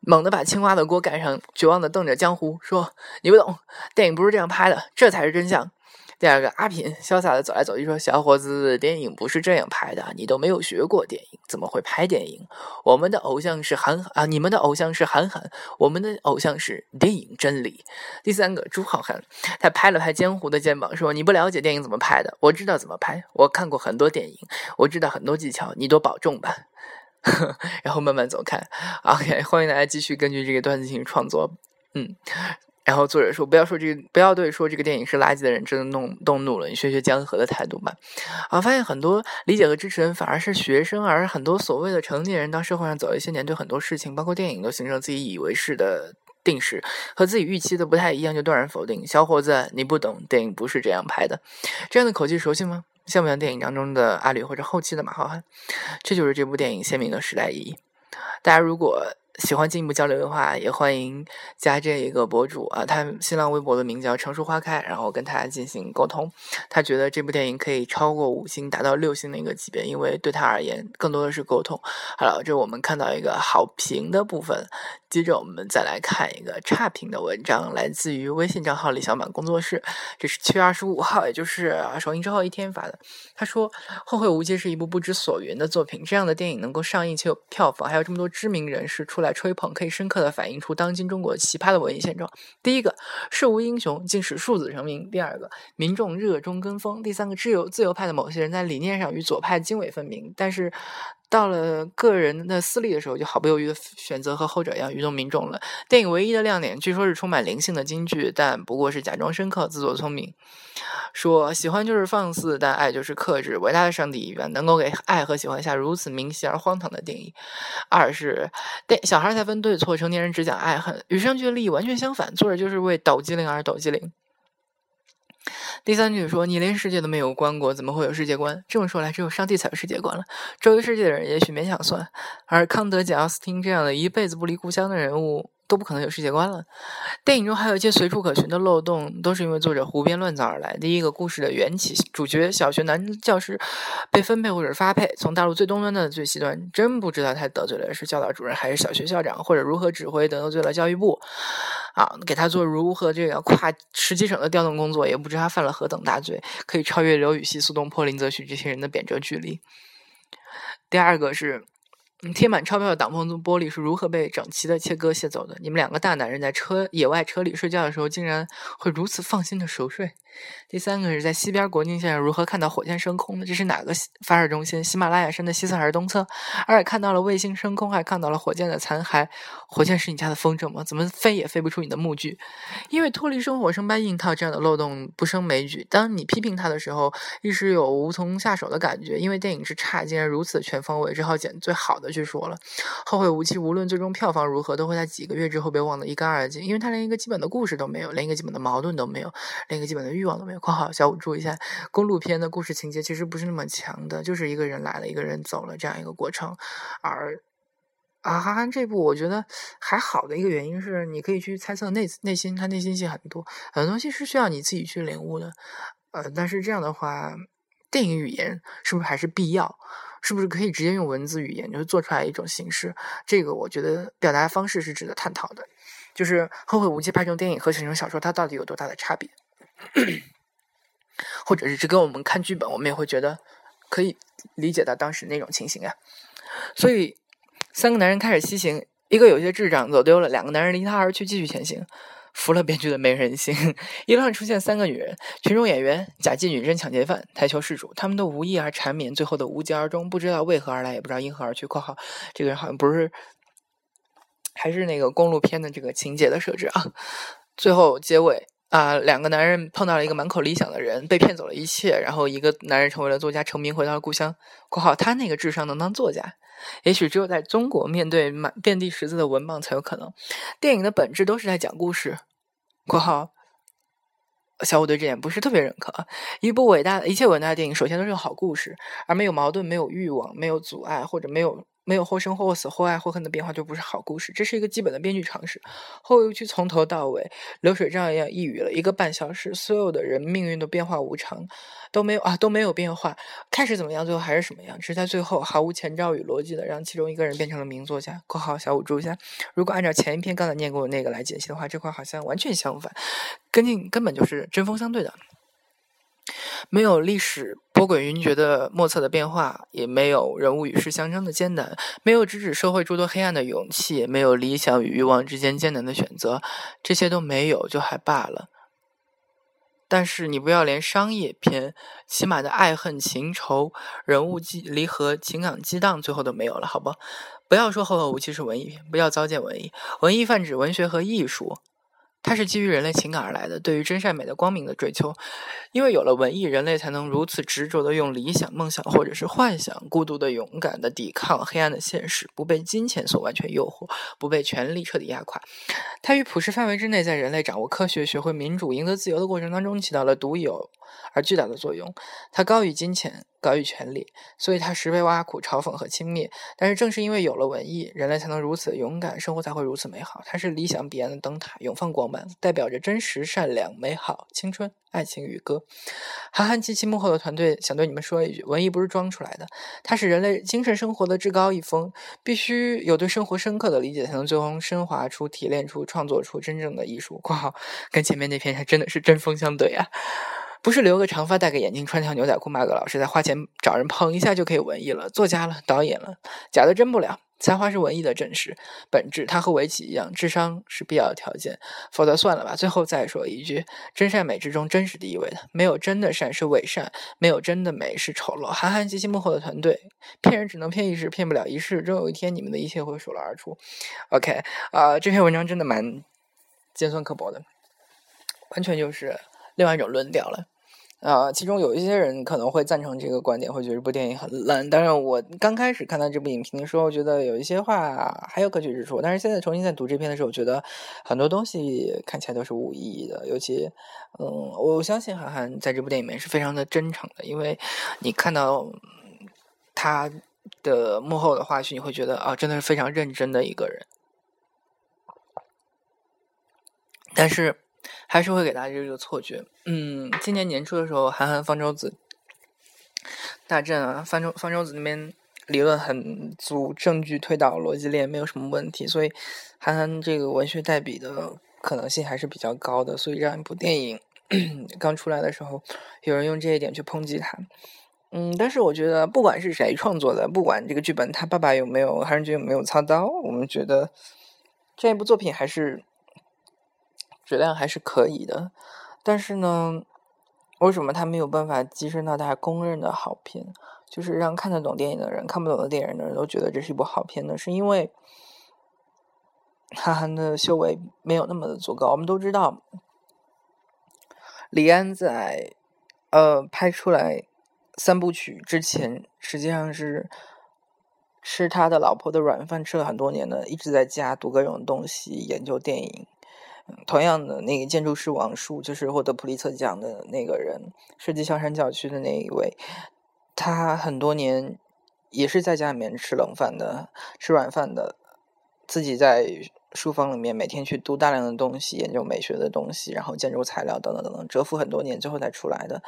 猛地把青蛙的锅盖上，绝望的瞪着江湖，说：“你不懂，电影不是这样拍的，这才是真相。”第二个阿品潇洒的走来走去说：“小伙子，电影不是这样拍的，你都没有学过电影，怎么会拍电影？我们的偶像是韩啊，你们的偶像是韩寒，我们的偶像是电影真理。”第三个朱浩瀚，他拍了拍江湖的肩膀说：“你不了解电影怎么拍的，我知道怎么拍，我看过很多电影，我知道很多技巧，你多保重吧。*laughs* ”然后慢慢走开。OK，欢迎大家继续根据这个段子进行创作。嗯。然后作者说：“不要说这个，不要对说这个电影是垃圾的人真的弄动怒了。你学学江河的态度吧。”啊，发现很多理解和支持人反而是学生，而很多所谓的成年人到社会上走一些年，对很多事情，包括电影，都形成自己以为是的定式，和自己预期的不太一样，就断然否定。小伙子，你不懂，电影不是这样拍的。这样的口气熟悉吗？像不像电影当中的阿吕或者后期的马浩瀚？这就是这部电影鲜明的时代意义。大家如果。喜欢进一步交流的话，也欢迎加这一个博主啊，他新浪微博的名叫成熟花开，然后跟他进行沟通。他觉得这部电影可以超过五星，达到六星的一个级别，因为对他而言更多的是沟通。好了，这我们看到一个好评的部分，接着我们再来看一个差评的文章，来自于微信账号李小满工作室，这是七月二十五号，也就是首映之后一天发的。他说：“后会无期是一部不知所云的作品，这样的电影能够上映且有票房，还有这么多知名人士出来。”来吹捧，可以深刻的反映出当今中国奇葩的文艺现状。第一个，世无英雄竟使庶子成名；第二个，民众热衷跟风；第三个，自由自由派的某些人在理念上与左派泾渭分明，但是。到了个人的私利的时候，就毫不犹豫的选择和后者一样愚弄民众了。电影唯一的亮点，据说是充满灵性的金句，但不过是假装深刻、自作聪明。说喜欢就是放肆，但爱就是克制。伟大的上帝一员能够给爱和喜欢下如此明晰而荒唐的定义。二是电小孩才分对错，成年人只讲爱恨，与上句的利益完全相反。作者就是为抖机灵而抖机灵。第三句说：“你连世界都没有观过，怎么会有世界观？”这么说来，只有上帝才有世界观了。周围世界的人也许勉强算，而康德、简·奥斯汀这样的一辈子不离故乡的人物都不可能有世界观了。电影中还有一些随处可寻的漏洞，都是因为作者胡编乱造而来。第一个故事的缘起，主角小学男教师被分配或者发配，从大陆最东端的最西端，真不知道他得罪了是教导主任还是小学校长，或者如何指挥得罪了教育部。啊，给他做如何这个跨十几省的调动工作，也不知他犯了何等大罪，可以超越刘禹锡、苏东坡、林则徐这些人的贬谪距离。第二个是。贴满钞票的挡风玻璃是如何被整齐的切割卸走的？你们两个大男人在车野外车里睡觉的时候，竟然会如此放心的熟睡？第三个是在西边国境线上如何看到火箭升空的？这是哪个发射中心？喜马拉雅山的西侧还是东侧？而且看到了卫星升空，还看到了火箭的残骸。火箭是你家的风筝吗？怎么飞也飞不出你的木具？因为脱离生活生搬硬套这样的漏洞不胜枚举。当你批评他的时候，一时有无从下手的感觉。因为电影之差，竟然如此全方位，只好捡最好的去说了。后会无期，无论最终票房如何，都会在几个月之后被忘得一干二净。因为他连一个基本的故事都没有，连一个基本的矛盾都没有，连一个基本的欲。望都没有。括号小五注意一下，公路片的故事情节其实不是那么强的，就是一个人来了，一个人走了这样一个过程。而啊，韩寒这部我觉得还好的一个原因是，你可以去猜测内内心，他内心戏很多，很多东西是需要你自己去领悟的。呃，但是这样的话，电影语言是不是还是必要？是不是可以直接用文字语言就是做出来一种形式？这个我觉得表达方式是值得探讨的。就是《后会无期》拍成电影和写成小说，它到底有多大的差别？或者是只跟我们看剧本，我们也会觉得可以理解到当时那种情形啊。所以，三个男人开始西行，一个有些智障走丢了，两个男人离他而去，继续前行。服了编剧的没人性，*laughs* 一路上出现三个女人，群众演员、假妓女、真抢劫犯、台球事主，他们都无意而缠绵，最后的无疾而终，不知道为何而来，也不知道因何而去。（括号这个人好像不是，还是那个公路片的这个情节的设置啊。）最后结尾。啊，两个男人碰到了一个满口理想的人，被骗走了一切。然后一个男人成为了作家，成名回到了故乡。（括号他那个智商能当作家，也许只有在中国面对满遍地识字的文盲才有可能。电影的本质都是在讲故事。）（括号小五对这点不是特别认可。一部伟大的一切伟大的电影，首先都是个好故事，而没有矛盾、没有欲望、没有阻碍或者没有。没有或生或死、或爱或恨的变化，就不是好故事。这是一个基本的编剧常识。后又去从头到尾，流水账一样一语了一个半小时，所有的人命运都变化无常，都没有啊，都没有变化。开始怎么样，最后还是什么样，只是在最后毫无前兆与逻辑的让其中一个人变成了名作家。括号小五注意一下，如果按照前一篇刚才念过的那个来解析的话，这块好像完全相反，根本根本就是针锋相对的。没有历史波诡云谲的莫测的变化，也没有人物与世相争的艰难，没有直指社会诸多黑暗的勇气，没有理想与欲望之间艰难的选择，这些都没有就还罢了。但是你不要连商业片起码的爱恨情仇、人物激离合、情感激荡，最后都没有了，好不？不要说后会无期是文艺片，不要糟践文艺，文艺泛指文学和艺术。它是基于人类情感而来的，对于真善美的光明的追求。因为有了文艺，人类才能如此执着地用理想、梦想或者是幻想，孤独地、勇敢地抵抗黑暗的现实，不被金钱所完全诱惑，不被权力彻底压垮。它与普世范围之内，在人类掌握科学、学会民主、赢得自由的过程当中，起到了独有而巨大的作用。它高于金钱。高于权力，所以它时被挖苦、嘲讽和轻蔑。但是正是因为有了文艺，人类才能如此勇敢，生活才会如此美好。它是理想彼岸的灯塔，永放光芒，代表着真实、善良、美好、青春、爱情与歌。韩寒及其幕后的团队想对你们说一句：文艺不是装出来的，它是人类精神生活的至高一峰。必须有对生活深刻的理解，才能最终升华出、提炼出、创作出真正的艺术。*laughs* 括号跟前面那篇还真的是针锋相对啊！不是留个长发、戴个眼镜、穿条牛仔裤、骂个老师，再花钱找人捧一下就可以文艺了，作家了、导演了，假的真不了。才华是文艺的真实本质，它和围棋一样，智商是必要的条件，否则算了吧。最后再说一句，真善美之中，真是第一位的，没有真的善是伪善，没有真的美是丑陋。韩寒及其幕后的团队，骗人只能骗一时，骗不了一世，终有一天你们的一切会水落而出。OK，啊，这篇文章真的蛮尖酸刻薄的，完全就是另外一种论调了。啊，其中有一些人可能会赞成这个观点，会觉得这部电影很烂。当然，我刚开始看到这部影评的时候，觉得有一些话还有可取之处。但是现在重新在读这篇的时候，我觉得很多东西看起来都是无意义的。尤其，嗯，我相信韩寒在这部电影里面是非常的真诚的，因为你看到他的幕后的花絮，你会觉得啊，真的是非常认真的一个人。但是。还是会给大家这个错觉。嗯，今年年初的时候，韩寒方舟子大震啊，方舟方舟子那边理论很足，证据推导逻辑链没有什么问题，所以韩寒这个文学代笔的可能性还是比较高的。所以让一部电影 *clears throat* 刚出来的时候，有人用这一点去抨击他。嗯，但是我觉得，不管是谁创作的，不管这个剧本他爸爸有没有韩仁君有没有操刀，我们觉得这一部作品还是质量还是可以的。但是呢，为什么他没有办法跻身到大家公认的好片？就是让看得懂电影的人、看不懂的电影的人都觉得这是一部好片呢？是因为韩寒的修为没有那么的足够。我们都知道，李安在呃拍出来三部曲之前，实际上是吃他的老婆的软饭吃了很多年的，一直在家读各种东西，研究电影。同样的，那个建筑师王树，就是获得普利策奖的那个人，设计香山教区的那一位。他很多年也是在家里面吃冷饭的，吃软饭的，自己在书房里面每天去读大量的东西，研究美学的东西，然后建筑材料等等等等，蛰伏很多年，最后才出来的。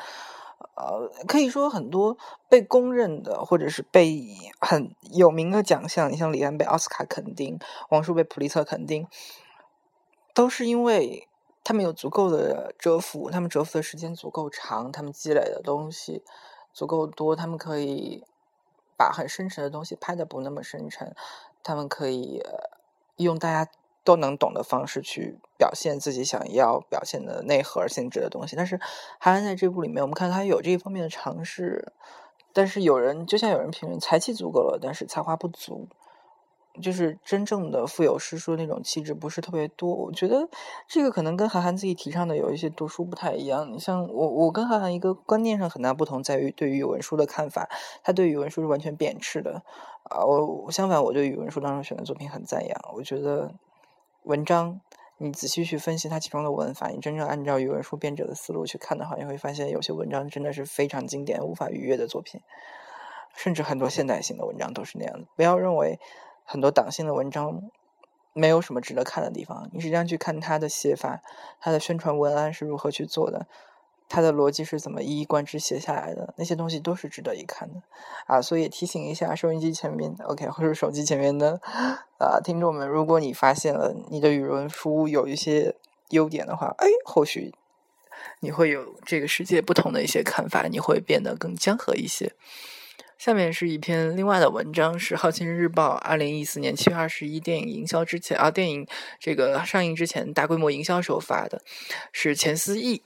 呃，可以说很多被公认的，或者是被很有名的奖项，你像李安被奥斯卡肯定，王树被普利策肯定，都是因为他们有足够的蛰伏，他们蛰伏的时间足够长，他们积累的东西。足够多，他们可以把很深沉的东西拍的不那么深沉，他们可以用大家都能懂的方式去表现自己想要表现的内核性质的东西。但是，韩寒在这部里面，我们看他有这一方面的尝试，但是有人就像有人评论，才气足够了，但是才华不足。就是真正的富有诗书那种气质不是特别多，我觉得这个可能跟韩寒自己提倡的有一些读书不太一样。你像我，我跟韩寒一个观念上很大不同，在于对于语文书的看法，他对语文书是完全贬斥的啊。我相反，我对语文书当中选的作品很赞扬。我觉得文章你仔细去分析它其中的文法，你真正按照语文书编者的思路去看的话，你会发现有些文章真的是非常经典、无法逾越的作品，甚至很多现代性的文章都是那样的。不要认为。很多党性的文章没有什么值得看的地方，你实际上去看他的写法，他的宣传文案是如何去做的，他的逻辑是怎么一以贯之写下来的，那些东西都是值得一看的啊！所以提醒一下收音机前面的 OK 或者手机前面的啊听众们，如果你发现了你的语文书有一些优点的话，哎，或许你会有这个世界不同的一些看法，你会变得更江河一些。下面是一篇另外的文章，是《好青日报》二零一四年七月二十一电影营销之前啊，电影这个上映之前大规模营销时候发的，是钱思义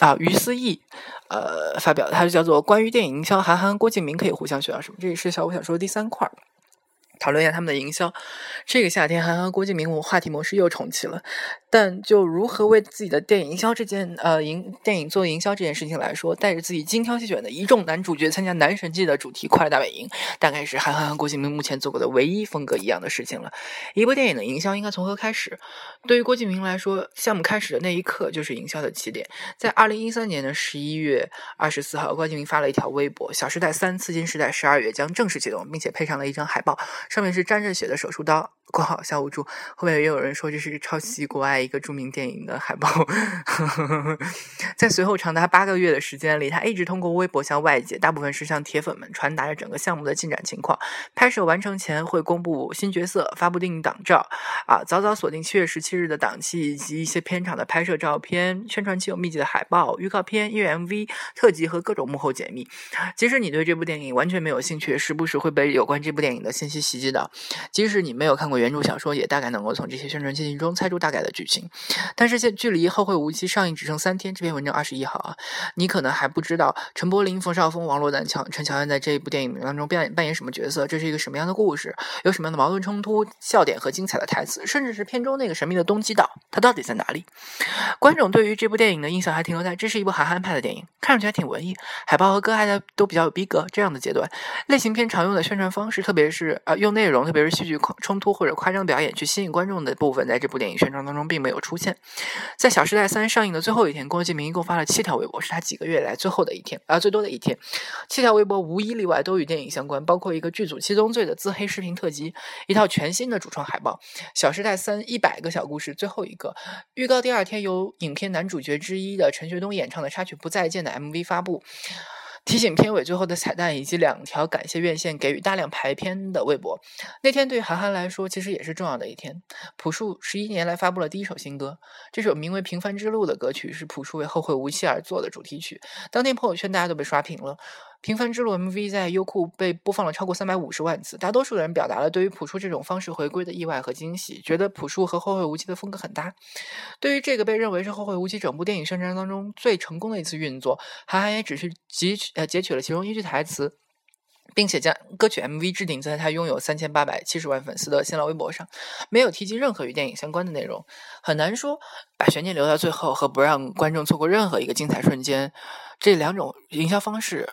啊于思义呃发表的，它就叫做《关于电影营销，韩寒、郭敬明可以互相学到什么》，这也是小五想说的第三块。讨论一下他们的营销。这个夏天，韩寒、郭敬明我话题模式又重启了。但就如何为自己的电影营销这件呃营电影做营销这件事情来说，带着自己精挑细选的一众男主角参加男神季的主题快乐大本营，大概是韩寒和郭敬明目前做过的唯一风格一样的事情了。一部电影的营销应该从何开始？对于郭敬明来说，项目开始的那一刻就是营销的起点。在二零一三年的十一月二十四号，郭敬明发了一条微博：“小时代三刺金时代十二月将正式启动，并且配上了一张海报。”上面是沾着血的手术刀。括号小五柱，后面也有人说这是抄袭国外一个著名电影的海报。*laughs* 在随后长达八个月的时间里，他一直通过微博向外界，大部分是向铁粉们传达着整个项目的进展情况。拍摄完成前会公布新角色，发布电影档照，啊，早早锁定七月十七日的档期以及一些片场的拍摄照片。宣传期有密集的海报、预告片、音乐 MV、特辑和各种幕后解密。即使你对这部电影完全没有兴趣，时不时会被有关这部电影的信息袭击到。即使你没有看过。原著小说也大概能够从这些宣传信息中猜出大概的剧情，行但是现距离《后会无期》上映只剩三天，这篇文章二十一号啊，你可能还不知道陈柏霖、冯绍峰、王珞丹、乔陈乔恩在这一部电影当中扮演扮演什么角色，这是一个什么样的故事，有什么样的矛盾冲突、笑点和精彩的台词，甚至是片中那个神秘的东极岛，它到底在哪里？观众对于这部电影的印象还停留在这是一部韩寒拍的电影，看上去还挺文艺，海报和歌还在都比较有逼格这样的阶段。类型片常用的宣传方式，特别是啊用内容，特别是戏剧冲突或者。夸张表演去吸引观众的部分，在这部电影宣传当中并没有出现。在《小时代三》上映的最后一天，郭敬明一共发了七条微博，是他几个月来最后的一天，啊，最多的一天。七条微博无一例外都与电影相关，包括一个剧组七宗罪的自黑视频特辑，一套全新的主创海报，《小时代三》一百个小故事最后一个预告。第二天由影片男主角之一的陈学冬演唱的插曲《不再见》的 MV 发布。提醒片尾最后的彩蛋，以及两条感谢院线给予大量排片的微博。那天对韩寒来说，其实也是重要的一天。朴树十一年来发布了第一首新歌，这首名为《平凡之路》的歌曲是朴树为《后会无期》而做的主题曲。当天朋友圈大家都被刷屏了。《平凡之路》MV 在优酷被播放了超过三百五十万次，大多数的人表达了对于朴树这种方式回归的意外和惊喜，觉得朴树和《后会无期》的风格很搭。对于这个被认为是《后会无期》整部电影宣传当中最成功的一次运作，韩寒也只是截取呃截取了其中一句台词，并且将歌曲 MV 置顶在他拥有三千八百七十万粉丝的新浪微博上，没有提及任何与电影相关的内容。很难说把悬念留到最后和不让观众错过任何一个精彩瞬间这两种营销方式。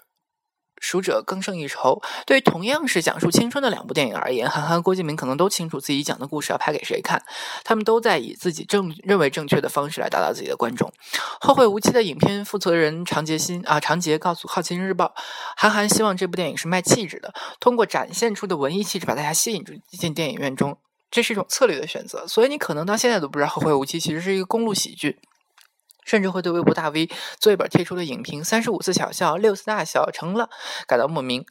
熟者更胜一筹。对于同样是讲述青春的两部电影而言，韩寒、郭敬明可能都清楚自己讲的故事要拍给谁看。他们都在以自己正认为正确的方式来达到自己的观众。后会无期的影片负责人常杰新啊，常杰告诉《好奇心日报》，韩寒希望这部电影是卖气质的，通过展现出的文艺气质把大家吸引住进电影院中，这是一种策略的选择。所以你可能到现在都不知道《后会无期》其实是一个公路喜剧。甚至会对微博大 V 做一本贴出的影评，三十五次小笑，六次大笑，成了感到莫名。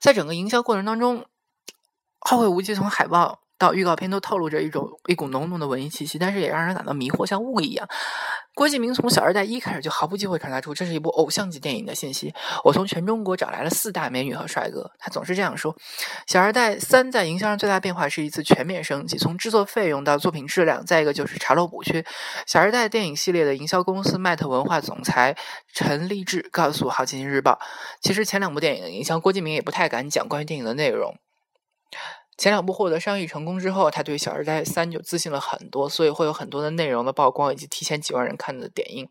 在整个营销过程当中，《后会无期》从海报。到预告片都透露着一种一股浓浓的文艺气息，但是也让人感到迷惑，像雾一样。郭敬明从《小二代一》开始就毫不忌讳传达出这是一部偶像级电影的信息。我从全中国找来了四大美女和帅哥，他总是这样说。《小二代三》在营销上最大变化是一次全面升级，从制作费用到作品质量，再一个就是查漏补缺。《小二代》电影系列的营销公司麦特文化总裁陈立志告诉《好奇心日报》，其实前两部电影的营销，郭敬明也不太敢讲关于电影的内容。前两部获得商业成功之后，他对《小时代三》就自信了很多，所以会有很多的内容的曝光，以及提前几万人看的点映。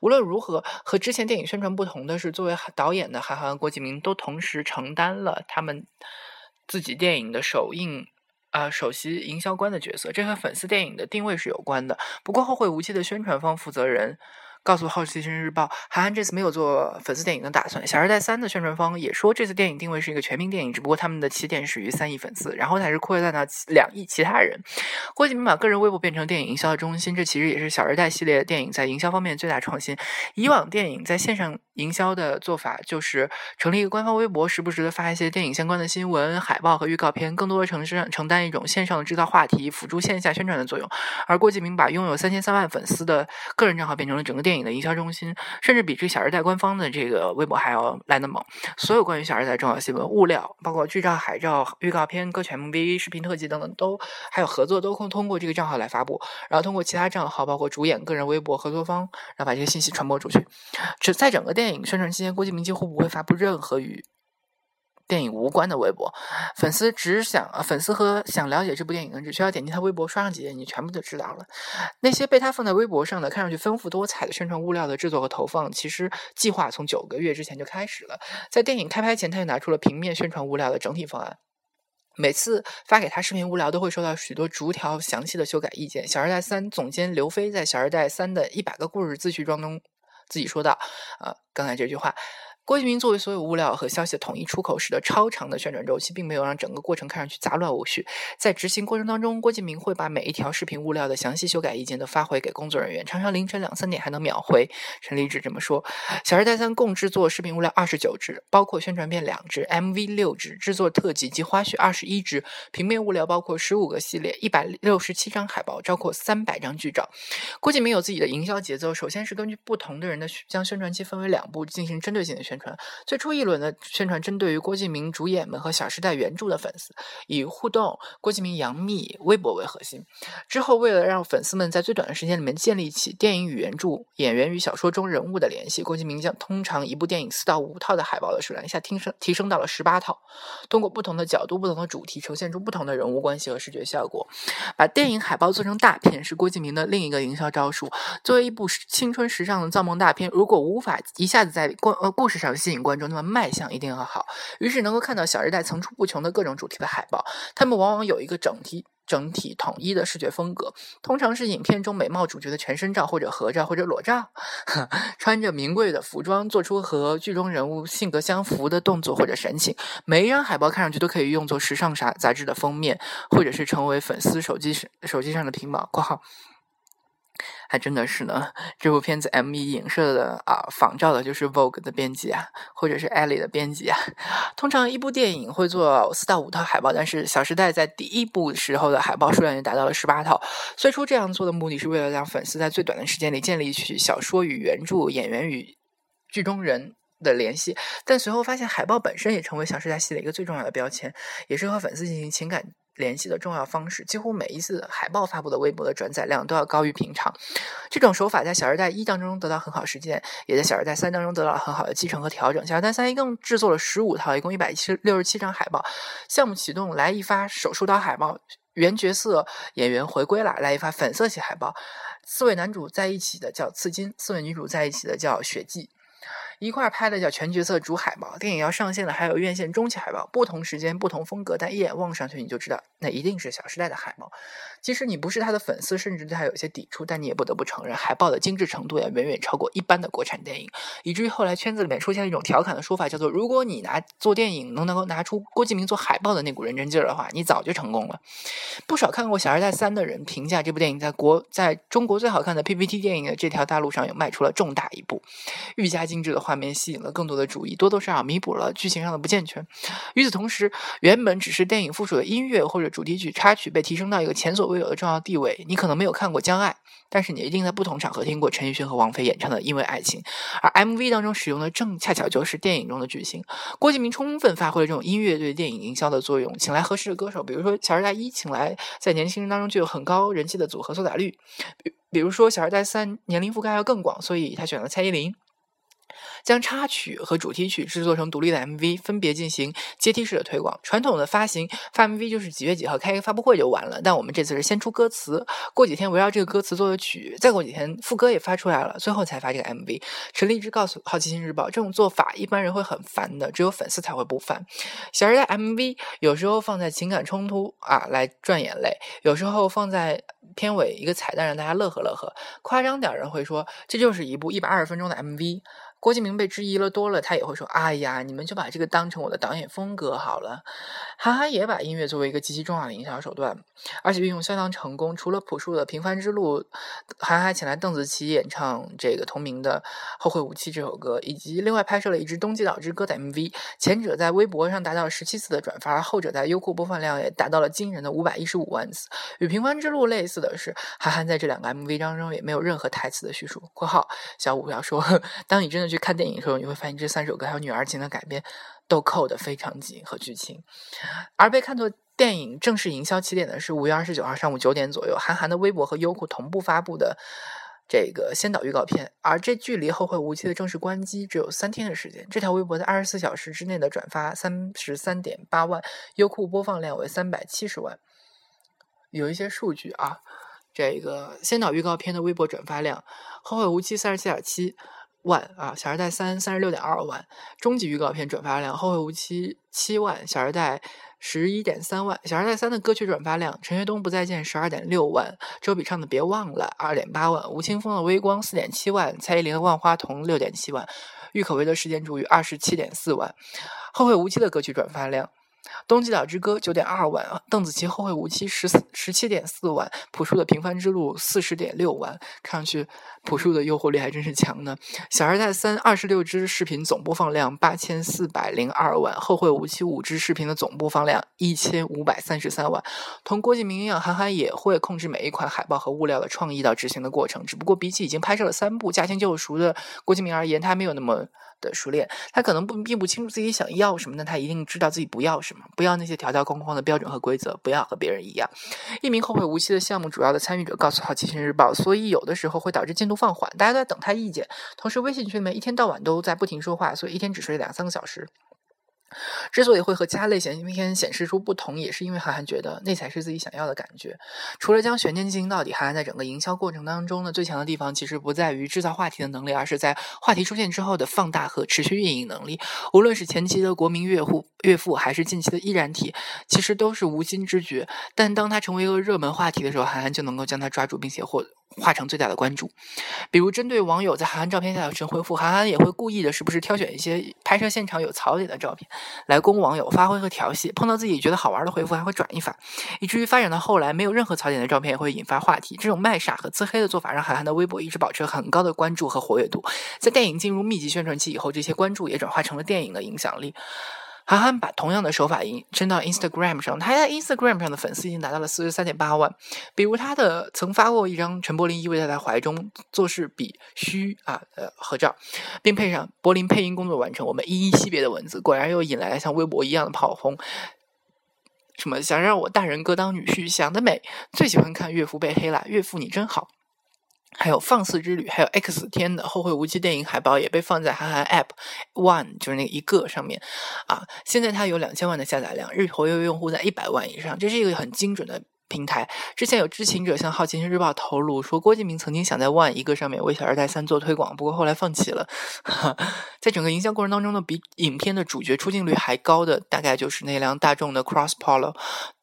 无论如何，和之前电影宣传不同的是，作为导演的韩寒、郭敬明都同时承担了他们自己电影的首映啊首席营销官的角色，这和粉丝电影的定位是有关的。不过，《后会无期》的宣传方负责人。告诉《好奇心日报》，韩寒这次没有做粉丝电影的打算。《小时代三》的宣传方也说，这次电影定位是一个全民电影，只不过他们的起点始于三亿粉丝，然后才是扩散到两亿其他人。郭敬明把个人微博变成电影营销的中心，这其实也是《小时代》系列电影在营销方面最大创新。以往电影在线上营销的做法就是成立一个官方微博，时不时的发一些电影相关的新闻、海报和预告片，更多的城市承担一种线上的制造话题、辅助线下宣传的作用。而郭敬明把拥有三千三万粉丝的个人账号变成了整个电电影的营销中心，甚至比这《小时代》官方的这个微博还要来得猛。所有关于《小时代》重要新闻、物料，包括剧照、海照、预告片、歌曲 MV、视频特辑等等，都还有合作，都通通过这个账号来发布，然后通过其他账号，包括主演个人微博、合作方，然后把这些信息传播出去。只在整个电影宣传期间，郭敬明几乎不会发布任何与。电影无关的微博，粉丝只想啊，粉丝和想了解这部电影的，只需要点击他微博刷上几页，你全部就知道了。那些被他放在微博上的看上去丰富多彩的宣传物料的制作和投放，其实计划从九个月之前就开始了。在电影开拍前，他就拿出了平面宣传物料的整体方案。每次发给他视频物料，都会收到许多逐条详细的修改意见。《小时代三》总监刘飞在《小时代三》的一百个故事自序当中自己说道：“啊，刚才这句话。”郭敬明作为所有物料和消息的统一出口时的超长的宣传周期，并没有让整个过程看上去杂乱无序。在执行过程当中，郭敬明会把每一条视频物料的详细修改意见都发回给工作人员，常常凌晨两三点还能秒回。陈立志这么说：“小时代三共制作视频物料二十九支，包括宣传片两支、MV 六支、制作特辑及花絮二十一支。平面物料包括十五个系列、一百六十七张海报，包括三百张剧照。”郭敬明有自己的营销节奏，首先是根据不同的人的将宣传期分为两步进行针对性的宣传。最初一轮的宣传针对于郭敬明主演们和《小时代》原著的粉丝，以互动郭敬明杨幂微博为核心。之后，为了让粉丝们在最短的时间里面建立起电影与原著、演员与小说中人物的联系，郭敬明将通常一部电影四到五套的海报的数量一下提升提升到了十八套，通过不同的角度、不同的主题，呈现出不同的人物关系和视觉效果。把电影海报做成大片是郭敬明的另一个营销招数。作为一部青春时尚的造梦大片，如果无法一下子在故呃故事上吸引观众，那么卖相一定要好。于是能够看到《小时代》层出不穷的各种主题的海报，他们往往有一个整体、整体统一的视觉风格。通常是影片中美貌主角的全身照，或者合照，或者裸照，*laughs* 穿着名贵的服装，做出和剧中人物性格相符的动作或者神情。每一张海报看上去都可以用作时尚杂杂志的封面，或者是成为粉丝手机手机上的屏保（括号）。还真的是呢。这部片子 M E 影射的啊，仿照的就是 Vogue 的编辑啊，或者是 Ellie 的编辑啊。通常一部电影会做四到五套海报，但是《小时代》在第一部时候的海报数量也达到了十八套。最初这样做的目的是为了让粉丝在最短的时间里建立起小说与原著、演员与剧中人的联系。但随后发现，海报本身也成为《小时代》系列一个最重要的标签，也是和粉丝进行情感。联系的重要方式，几乎每一次海报发布的微博的转载量都要高于平常。这种手法在《小时代一》当中得到很好实践，也在《小时代三》当中得到了很好的继承和调整。《小时代三》一共制作了十五套，一共一百七六十七张海报。项目启动，来一发手术刀海报，原角色演员回归了，来一发粉色系海报。四位男主在一起的叫刺金，四位女主在一起的叫血迹。一块拍的叫全角色主海报，电影要上线了，还有院线中期海报，不同时间不同风格，但一眼望上去你就知道，那一定是《小时代》的海报。即使你不是他的粉丝，甚至对他有些抵触，但你也不得不承认，海报的精致程度要远远超过一般的国产电影，以至于后来圈子里面出现了一种调侃的说法，叫做：如果你拿做电影能能够拿出郭敬明做海报的那股认真劲儿的话，你早就成功了。不少看过《小时代三》的人评价这部电影在国在中国最好看的 PPT 电影的这条大路上有迈出了重大一步，愈加精致的话画面吸引了更多的注意，多多少少弥补了剧情上的不健全。与此同时，原本只是电影附属的音乐或者主题曲插曲被提升到一个前所未有的重要地位。你可能没有看过《将爱》，但是你一定在不同场合听过陈奕迅和王菲演唱的《因为爱情》，而 MV 当中使用的正恰巧就是电影中的剧情。郭敬明充分发挥了这种音乐对电影营销的作用，请来合适的歌手，比如说《小时代一》，请来在年轻人当中具有很高人气的组合苏打绿；比比如说《小时代三》，年龄覆盖要更广，所以他选了蔡依林。将插曲和主题曲制作成独立的 MV，分别进行阶梯式的推广。传统的发行发 MV 就是几月几号开一个发布会就完了，但我们这次是先出歌词，过几天围绕这个歌词做的曲，再过几天副歌也发出来了，最后才发这个 MV。陈立之告诉《好奇心日报》，这种做法一般人会很烦的，只有粉丝才会不烦。小时代 MV 有时候放在情感冲突啊来赚眼泪，有时候放在片尾一个彩蛋让大家乐呵乐呵。夸张点人会说，这就是一部一百二十分钟的 MV。郭敬明被质疑了多了，他也会说：“哎呀，你们就把这个当成我的导演风格好了。”韩寒也把音乐作为一个极其重要的营销手段，而且运用相当成功。除了朴树的《平凡之路》，韩寒请来邓紫棋演唱这个同名的《后会无期》这首歌，以及另外拍摄了一支《冬季岛之歌》的 MV。前者在微博上达到了十七次的转发，后者在优酷播放量也达到了惊人的五百一十五万次。与《平凡之路》类似的是，韩寒在这两个 MV 当中也没有任何台词的叙述。（括号小五要说，*laughs* 当你真的去看电影的时候，你会发现这三首歌还有女儿情的改编。都扣得非常紧和剧情，而被看作电影正式营销起点的是五月二十九号上午九点左右，韩寒的微博和优酷同步发布的这个先导预告片，而这距离《后会无期》的正式关机只有三天的时间。这条微博在二十四小时之内的转发三十三点八万，优酷播放量为三百七十万。有一些数据啊，这个先导预告片的微博转发量，《后会无期》三十七点七。万啊，《小时代三》三十六点二万，终极预告片转发量《后会无期》七万，《小时代》十一点三万，《小时代三》的歌曲转发量陈学冬不再见十二点六万，周笔畅的别忘了二点八万，吴青峰的微光四点七万，蔡依林的万花筒六点七万，郁可唯的时间煮雨二十七点四万，《后会无期》的歌曲转发量。冬季岛之歌九点二万，邓紫棋后会无期十四十七点四万，朴树的平凡之路四十点六万，看上去朴树的诱惑力还真是强呢。小时代三二十六支视频总播放量八千四百零二万，后会无期五支视频的总播放量一千五百三十三万。同郭敬明一样，韩寒也会控制每一款海报和物料的创意到执行的过程，只不过比起已经拍摄了三部驾轻就熟的郭敬明而言，他没有那么。的熟练，他可能不并不清楚自己想要什么，但他一定知道自己不要什么，不要那些条条框框的标准和规则，不要和别人一样。一名后会无期的项目主要的参与者告诉《好奇心日报》，所以有的时候会导致进度放缓，大家都在等他意见。同时，微信群里面一天到晚都在不停说话，所以一天只睡两三个小时。之所以会和其他类型影片显示出不同，也是因为韩寒觉得那才是自己想要的感觉。除了将悬念进行到底，韩寒在整个营销过程当中呢，最强的地方其实不在于制造话题的能力，而是在话题出现之后的放大和持续运营能力。无论是前期的国民岳父岳父，还是近期的易燃体，其实都是无心之举。但当他成为一个热门话题的时候，韩寒就能够将他抓住，并且获。化成最大的关注。比如针对网友在韩寒照片下的神回复，韩寒也会故意的时不时挑选一些拍摄现场有槽点的照片来供网友发挥和调戏。碰到自己觉得好玩的回复，还会转一发，以至于发展到后来没有任何槽点的照片也会引发话题。这种卖傻和自黑的做法，让韩寒的微博一直保持很高的关注和活跃度。在电影进入密集宣传期以后，这些关注也转化成了电影的影响力。韩寒把同样的手法引伸到 Instagram 上，他在 Instagram 上的粉丝已经达到了四十三点八万。比如他的曾发过一张陈柏霖依偎在他怀中，做事比虚啊呃合照，并配上柏林配音工作完成，我们依依惜别的文字，果然又引来了像微博一样的炮轰。什么想让我大人哥当女婿，想得美！最喜欢看岳父被黑了，岳父你真好。还有放肆之旅，还有 X 天的后会无期电影海报也被放在韩寒 App One，就是那一个上面啊。现在它有两千万的下载量，日活跃用户在一百万以上，这是一个很精准的。平台之前有知情者向《好奇心日报》透露说，郭敬明曾经想在 One 一个上面为《小二代三》做推广，不过后来放弃了。*laughs* 在整个营销过程当中呢，比影片的主角出镜率还高的，大概就是那辆大众的 Cross Polo。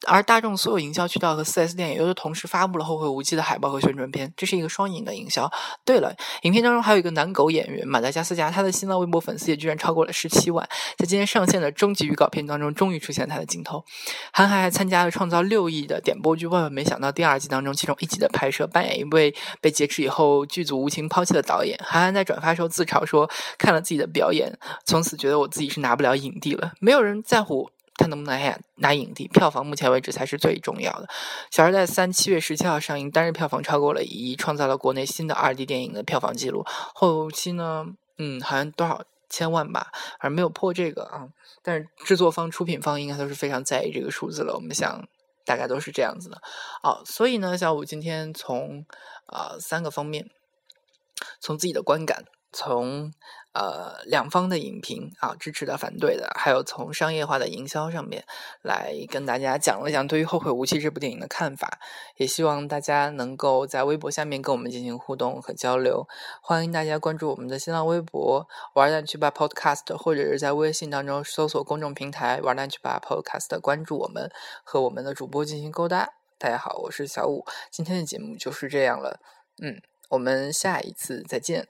而大众所有营销渠道和 4S 店也都同时发布了《后会无期》的海报和宣传片，这是一个双赢的营销。对了，影片当中还有一个男狗演员马达加斯加，他的新浪微博粉丝也居然超过了十七万。在今天上线的终极预告片当中，终于出现他的镜头。韩寒还参加了创造六亿的点播。剧万万没想到，第二季当中，其中一集的拍摄，扮演一位被劫持以后剧组无情抛弃的导演。韩寒在转发时候自嘲说：“看了自己的表演，从此觉得我自己是拿不了影帝了。没有人在乎他能不能拿拿影帝，票房目前为止才是最重要的。”《小时代三》七月十七号上映，单日票房超过了一亿，创造了国内新的二 D 电影的票房记录。后期呢，嗯，好像多少千万吧，而没有破这个啊。但是制作方、出品方应该都是非常在意这个数字了。我们想。大概都是这样子的，哦，所以呢，小五今天从呃三个方面，从自己的观感，从。呃，两方的影评啊，支持的、反对的，还有从商业化的营销上面来跟大家讲了讲对于《后会无期》这部电影的看法，也希望大家能够在微博下面跟我们进行互动和交流。欢迎大家关注我们的新浪微博“玩蛋去吧 Podcast”，或者是在微信当中搜索公众平台“玩蛋去吧 Podcast”，关注我们和我们的主播进行勾搭。大家好，我是小五，今天的节目就是这样了，嗯，我们下一次再见。